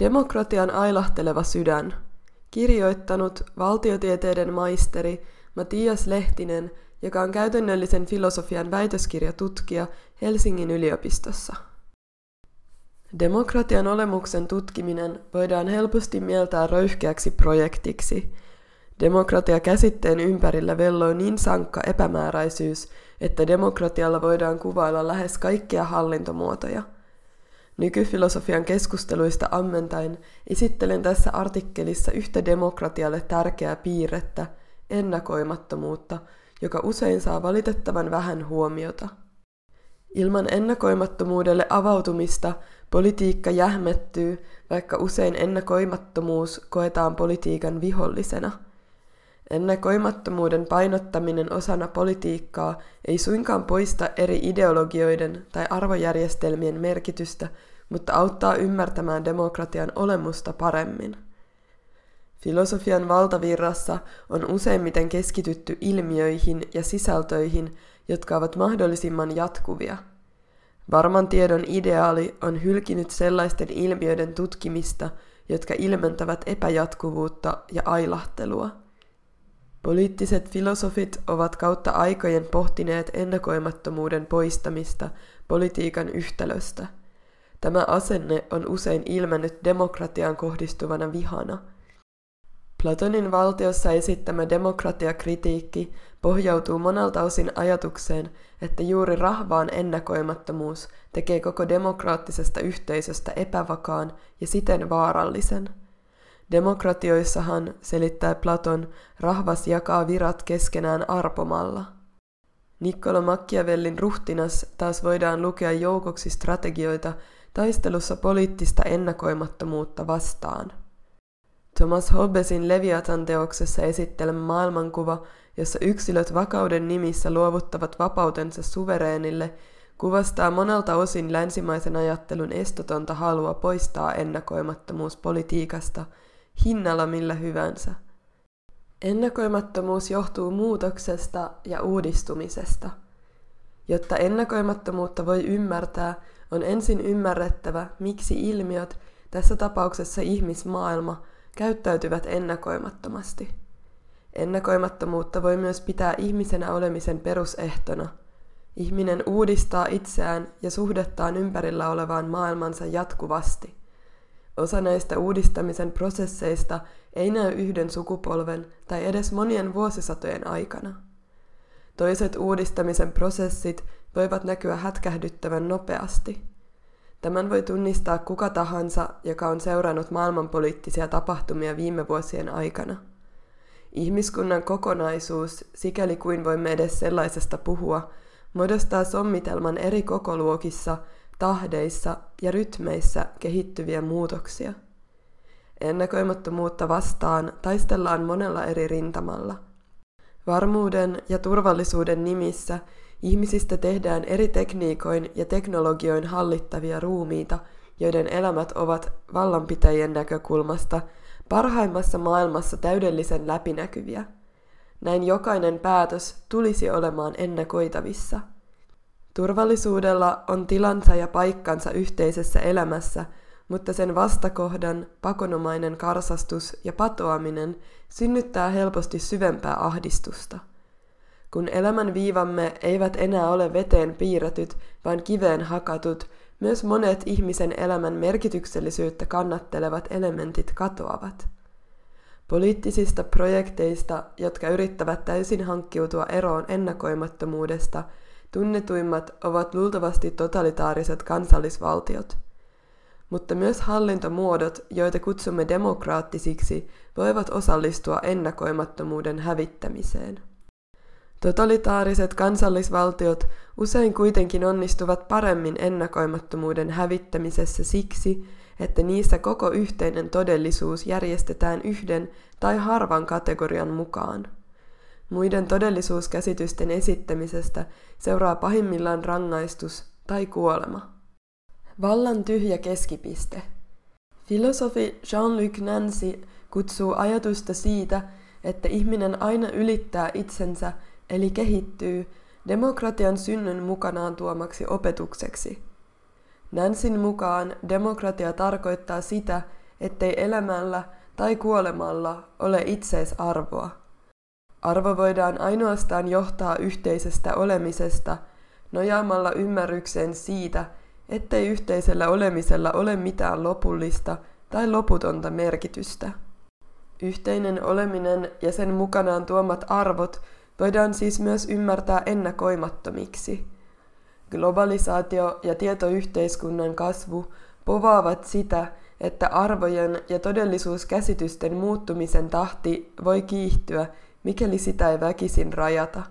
Demokratian ailahteleva sydän. Kirjoittanut valtiotieteiden maisteri Matias Lehtinen, joka on käytännöllisen filosofian väitöskirjatutkija Helsingin yliopistossa. Demokratian olemuksen tutkiminen voidaan helposti mieltää röyhkeäksi projektiksi. Demokratia käsitteen ympärillä velloi niin sankka epämääräisyys, että demokratialla voidaan kuvailla lähes kaikkia hallintomuotoja – Nykyfilosofian keskusteluista ammentain esittelen tässä artikkelissa yhtä demokratialle tärkeää piirrettä, ennakoimattomuutta, joka usein saa valitettavan vähän huomiota. Ilman ennakoimattomuudelle avautumista politiikka jähmettyy, vaikka usein ennakoimattomuus koetaan politiikan vihollisena – Ennakoimattomuuden painottaminen osana politiikkaa ei suinkaan poista eri ideologioiden tai arvojärjestelmien merkitystä, mutta auttaa ymmärtämään demokratian olemusta paremmin. Filosofian valtavirrassa on useimmiten keskitytty ilmiöihin ja sisältöihin, jotka ovat mahdollisimman jatkuvia. Varman tiedon ideaali on hylkinyt sellaisten ilmiöiden tutkimista, jotka ilmentävät epäjatkuvuutta ja ailahtelua. Poliittiset filosofit ovat kautta aikojen pohtineet ennakoimattomuuden poistamista politiikan yhtälöstä. Tämä asenne on usein ilmennyt demokratiaan kohdistuvana vihana. Platonin valtiossa esittämä demokratiakritiikki pohjautuu monelta osin ajatukseen, että juuri rahvaan ennakoimattomuus tekee koko demokraattisesta yhteisöstä epävakaan ja siten vaarallisen – Demokratioissahan, selittää Platon, rahvas jakaa virat keskenään arpomalla. Niccolo Machiavellin ruhtinas taas voidaan lukea joukoksi strategioita taistelussa poliittista ennakoimattomuutta vastaan. Thomas Hobbesin Leviathan teoksessa esittelemä maailmankuva, jossa yksilöt vakauden nimissä luovuttavat vapautensa suvereenille, kuvastaa monelta osin länsimaisen ajattelun estotonta halua poistaa ennakoimattomuus politiikasta – hinnalla millä hyvänsä. Ennakoimattomuus johtuu muutoksesta ja uudistumisesta. Jotta ennakoimattomuutta voi ymmärtää, on ensin ymmärrettävä, miksi ilmiöt, tässä tapauksessa ihmismaailma, käyttäytyvät ennakoimattomasti. Ennakoimattomuutta voi myös pitää ihmisenä olemisen perusehtona. Ihminen uudistaa itseään ja suhdettaan ympärillä olevaan maailmansa jatkuvasti. Osa näistä uudistamisen prosesseista ei näy yhden sukupolven tai edes monien vuosisatojen aikana. Toiset uudistamisen prosessit voivat näkyä hätkähdyttävän nopeasti. Tämän voi tunnistaa kuka tahansa, joka on seurannut maailmanpoliittisia tapahtumia viime vuosien aikana. Ihmiskunnan kokonaisuus, sikäli kuin voimme edes sellaisesta puhua, muodostaa sommitelman eri kokoluokissa – tahdeissa ja rytmeissä kehittyviä muutoksia. Ennakoimattomuutta vastaan taistellaan monella eri rintamalla. Varmuuden ja turvallisuuden nimissä ihmisistä tehdään eri tekniikoin ja teknologioin hallittavia ruumiita, joiden elämät ovat vallanpitäjien näkökulmasta parhaimmassa maailmassa täydellisen läpinäkyviä. Näin jokainen päätös tulisi olemaan ennakoitavissa – Turvallisuudella on tilansa ja paikkansa yhteisessä elämässä, mutta sen vastakohdan, pakonomainen karsastus ja patoaminen synnyttää helposti syvempää ahdistusta. Kun elämän viivamme eivät enää ole veteen piirretyt, vaan kiveen hakatut, myös monet ihmisen elämän merkityksellisyyttä kannattelevat elementit katoavat. Poliittisista projekteista, jotka yrittävät täysin hankkiutua eroon ennakoimattomuudesta – Tunnetuimmat ovat luultavasti totalitaariset kansallisvaltiot. Mutta myös hallintomuodot, joita kutsumme demokraattisiksi, voivat osallistua ennakoimattomuuden hävittämiseen. Totalitaariset kansallisvaltiot usein kuitenkin onnistuvat paremmin ennakoimattomuuden hävittämisessä siksi, että niissä koko yhteinen todellisuus järjestetään yhden tai harvan kategorian mukaan. Muiden todellisuuskäsitysten esittämisestä seuraa pahimmillaan rangaistus tai kuolema. Vallan tyhjä keskipiste. Filosofi Jean-Luc Nancy kutsuu ajatusta siitä, että ihminen aina ylittää itsensä eli kehittyy demokratian synnyn mukanaan tuomaksi opetukseksi. Nansyn mukaan demokratia tarkoittaa sitä, ettei elämällä tai kuolemalla ole itseisarvoa. Arvo voidaan ainoastaan johtaa yhteisestä olemisesta nojaamalla ymmärrykseen siitä, ettei yhteisellä olemisella ole mitään lopullista tai loputonta merkitystä. Yhteinen oleminen ja sen mukanaan tuomat arvot voidaan siis myös ymmärtää ennakoimattomiksi. Globalisaatio ja tietoyhteiskunnan kasvu povaavat sitä, että arvojen ja todellisuuskäsitysten muuttumisen tahti voi kiihtyä, mikäli sitä ei väkisin rajata.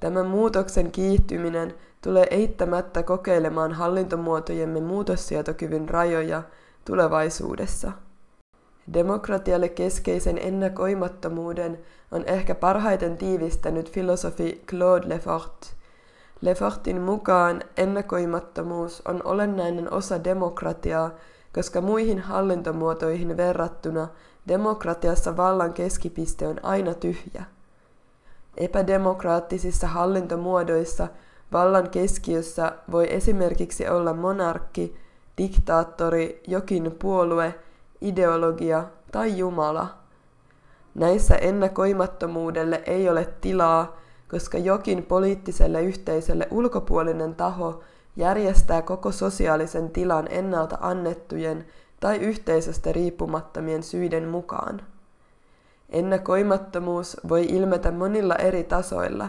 Tämän muutoksen kiihtyminen tulee eittämättä kokeilemaan hallintomuotojemme muutossietokyvyn rajoja tulevaisuudessa. Demokratialle keskeisen ennakoimattomuuden on ehkä parhaiten tiivistänyt filosofi Claude Lefort. Lefortin mukaan ennakoimattomuus on olennainen osa demokratiaa, koska muihin hallintomuotoihin verrattuna demokratiassa vallan keskipiste on aina tyhjä. Epädemokraattisissa hallintomuodoissa vallan keskiössä voi esimerkiksi olla monarkki, diktaattori, jokin puolue, ideologia tai Jumala. Näissä ennakoimattomuudelle ei ole tilaa, koska jokin poliittiselle yhteisölle ulkopuolinen taho järjestää koko sosiaalisen tilan ennalta annettujen tai yhteisöstä riippumattomien syiden mukaan. Ennakoimattomuus voi ilmetä monilla eri tasoilla.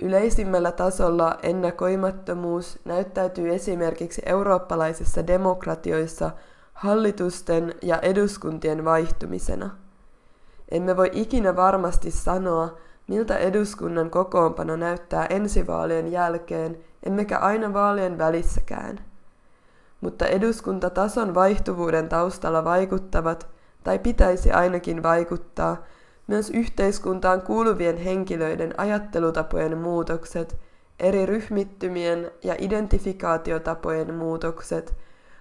Yleisimmällä tasolla ennakoimattomuus näyttäytyy esimerkiksi eurooppalaisissa demokratioissa hallitusten ja eduskuntien vaihtumisena. Emme voi ikinä varmasti sanoa, miltä eduskunnan kokoonpano näyttää ensivaalien jälkeen, emmekä aina vaalien välissäkään. Mutta eduskuntatason vaihtuvuuden taustalla vaikuttavat, tai pitäisi ainakin vaikuttaa, myös yhteiskuntaan kuuluvien henkilöiden ajattelutapojen muutokset, eri ryhmittymien ja identifikaatiotapojen muutokset,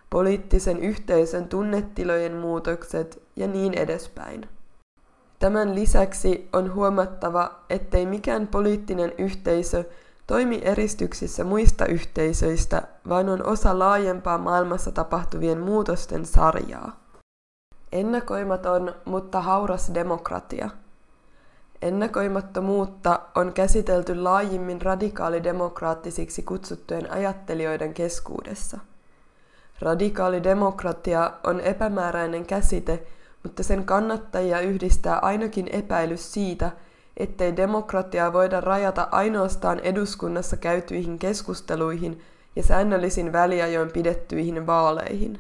poliittisen yhteisön tunnetilojen muutokset ja niin edespäin. Tämän lisäksi on huomattava, ettei mikään poliittinen yhteisö toimi eristyksissä muista yhteisöistä, vaan on osa laajempaa maailmassa tapahtuvien muutosten sarjaa. Ennakoimaton, mutta hauras demokratia. Ennakoimattomuutta on käsitelty laajimmin radikaalidemokraattisiksi kutsuttujen ajattelijoiden keskuudessa. Radikaalidemokratia on epämääräinen käsite, mutta sen kannattajia yhdistää ainakin epäilys siitä, ettei demokratiaa voida rajata ainoastaan eduskunnassa käytyihin keskusteluihin ja säännöllisin väliajoin pidettyihin vaaleihin.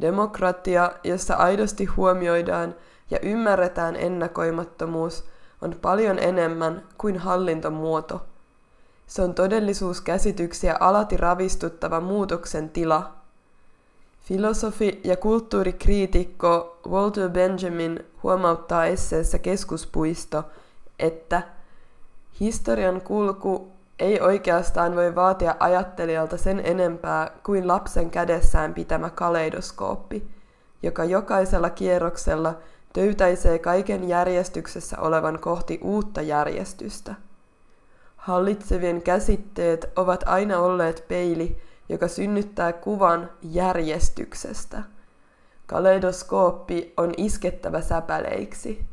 Demokratia, jossa aidosti huomioidaan ja ymmärretään ennakoimattomuus, on paljon enemmän kuin hallintomuoto. Se on todellisuuskäsityksiä alati ravistuttava muutoksen tila – Filosofi ja kulttuurikriitikko Walter Benjamin huomauttaa esseessä Keskuspuisto, että historian kulku ei oikeastaan voi vaatia ajattelijalta sen enempää kuin lapsen kädessään pitämä kaleidoskooppi, joka jokaisella kierroksella töytäisee kaiken järjestyksessä olevan kohti uutta järjestystä. Hallitsevien käsitteet ovat aina olleet peili, joka synnyttää kuvan järjestyksestä. Kaleidoskooppi on iskettävä säpäleiksi.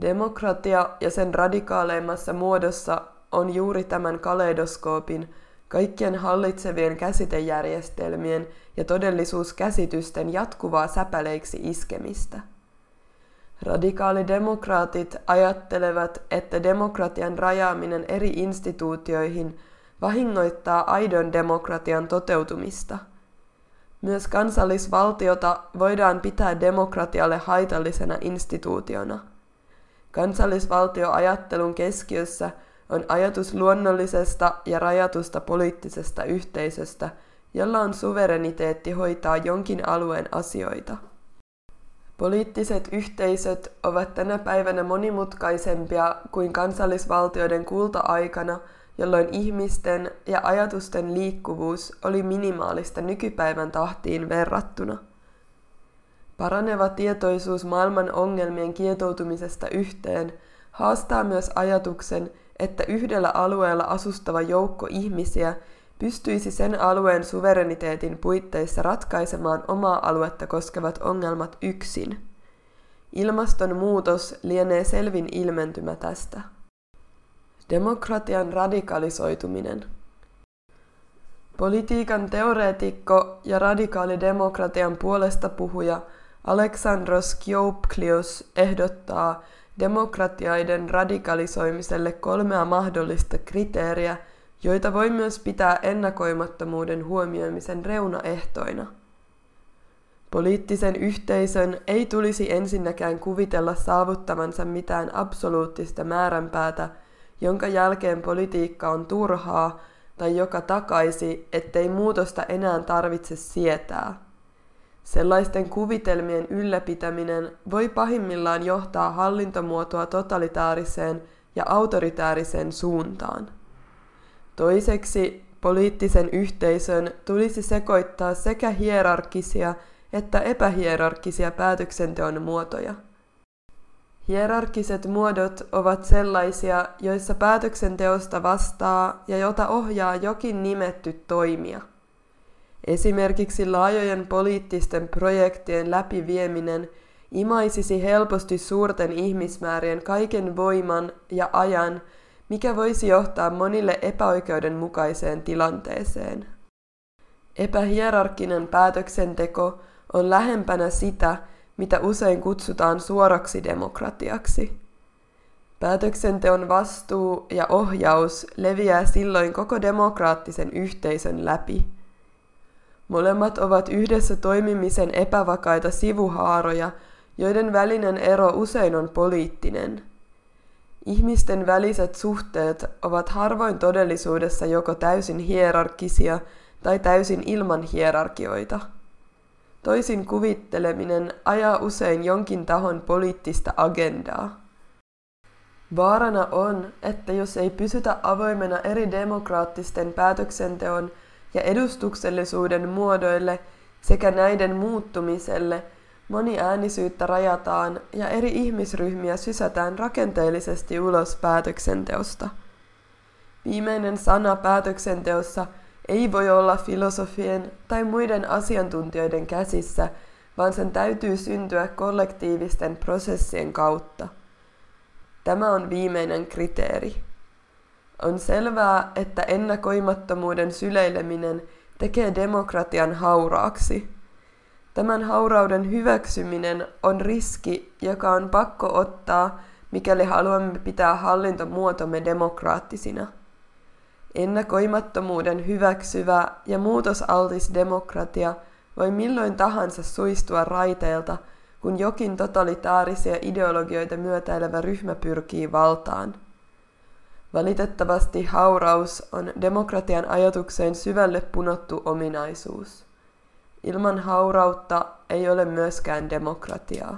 Demokratia ja sen radikaaleimmassa muodossa on juuri tämän kaleidoskoopin, kaikkien hallitsevien käsitejärjestelmien ja todellisuuskäsitysten jatkuvaa säpäleiksi iskemistä. Radikaalidemokraatit ajattelevat, että demokratian rajaaminen eri instituutioihin – vahingoittaa aidon demokratian toteutumista. Myös kansallisvaltiota voidaan pitää demokratialle haitallisena instituutiona. Kansallisvaltioajattelun keskiössä on ajatus luonnollisesta ja rajatusta poliittisesta yhteisöstä, jolla on suvereniteetti hoitaa jonkin alueen asioita. Poliittiset yhteisöt ovat tänä päivänä monimutkaisempia kuin kansallisvaltioiden kulta-aikana – jolloin ihmisten ja ajatusten liikkuvuus oli minimaalista nykypäivän tahtiin verrattuna. Paraneva tietoisuus maailman ongelmien kietoutumisesta yhteen haastaa myös ajatuksen, että yhdellä alueella asustava joukko ihmisiä pystyisi sen alueen suvereniteetin puitteissa ratkaisemaan omaa aluetta koskevat ongelmat yksin. Ilmastonmuutos lienee selvin ilmentymä tästä. Demokratian radikalisoituminen. Politiikan teoreetikko ja radikaalidemokratian puolesta puhuja Aleksandros Kiouklios ehdottaa demokratiaiden radikalisoimiselle kolmea mahdollista kriteeriä, joita voi myös pitää ennakoimattomuuden huomioimisen reunaehtoina. Poliittisen yhteisön ei tulisi ensinnäkään kuvitella saavuttavansa mitään absoluuttista määränpäätä, jonka jälkeen politiikka on turhaa tai joka takaisi, ettei muutosta enää tarvitse sietää. Sellaisten kuvitelmien ylläpitäminen voi pahimmillaan johtaa hallintomuotoa totalitaariseen ja autoritääriseen suuntaan. Toiseksi poliittisen yhteisön tulisi sekoittaa sekä hierarkisia että epähierarkisia päätöksenteon muotoja. Hierarkiset muodot ovat sellaisia, joissa päätöksenteosta vastaa ja jota ohjaa jokin nimetty toimija. Esimerkiksi laajojen poliittisten projektien läpivieminen imaisisi helposti suurten ihmismäärien kaiken voiman ja ajan, mikä voisi johtaa monille epäoikeudenmukaiseen tilanteeseen. Epähierarkkinen päätöksenteko on lähempänä sitä, mitä usein kutsutaan suoraksi demokratiaksi. Päätöksenteon vastuu ja ohjaus leviää silloin koko demokraattisen yhteisön läpi. Molemmat ovat yhdessä toimimisen epävakaita sivuhaaroja, joiden välinen ero usein on poliittinen. Ihmisten väliset suhteet ovat harvoin todellisuudessa joko täysin hierarkisia tai täysin ilman hierarkioita. Toisin kuvitteleminen ajaa usein jonkin tahon poliittista agendaa. Vaarana on, että jos ei pysytä avoimena eri demokraattisten päätöksenteon ja edustuksellisuuden muodoille sekä näiden muuttumiselle, moniäänisyyttä rajataan ja eri ihmisryhmiä sysätään rakenteellisesti ulos päätöksenteosta. Viimeinen sana päätöksenteossa – ei voi olla filosofien tai muiden asiantuntijoiden käsissä, vaan sen täytyy syntyä kollektiivisten prosessien kautta. Tämä on viimeinen kriteeri. On selvää, että ennakoimattomuuden syleileminen tekee demokratian hauraaksi. Tämän haurauden hyväksyminen on riski, joka on pakko ottaa, mikäli haluamme pitää hallintomuotomme demokraattisina. Ennakoimattomuuden hyväksyvä ja muutosaltis demokratia voi milloin tahansa suistua raiteilta, kun jokin totalitaarisia ideologioita myötäilevä ryhmä pyrkii valtaan. Valitettavasti hauraus on demokratian ajatukseen syvälle punottu ominaisuus. Ilman haurautta ei ole myöskään demokratiaa.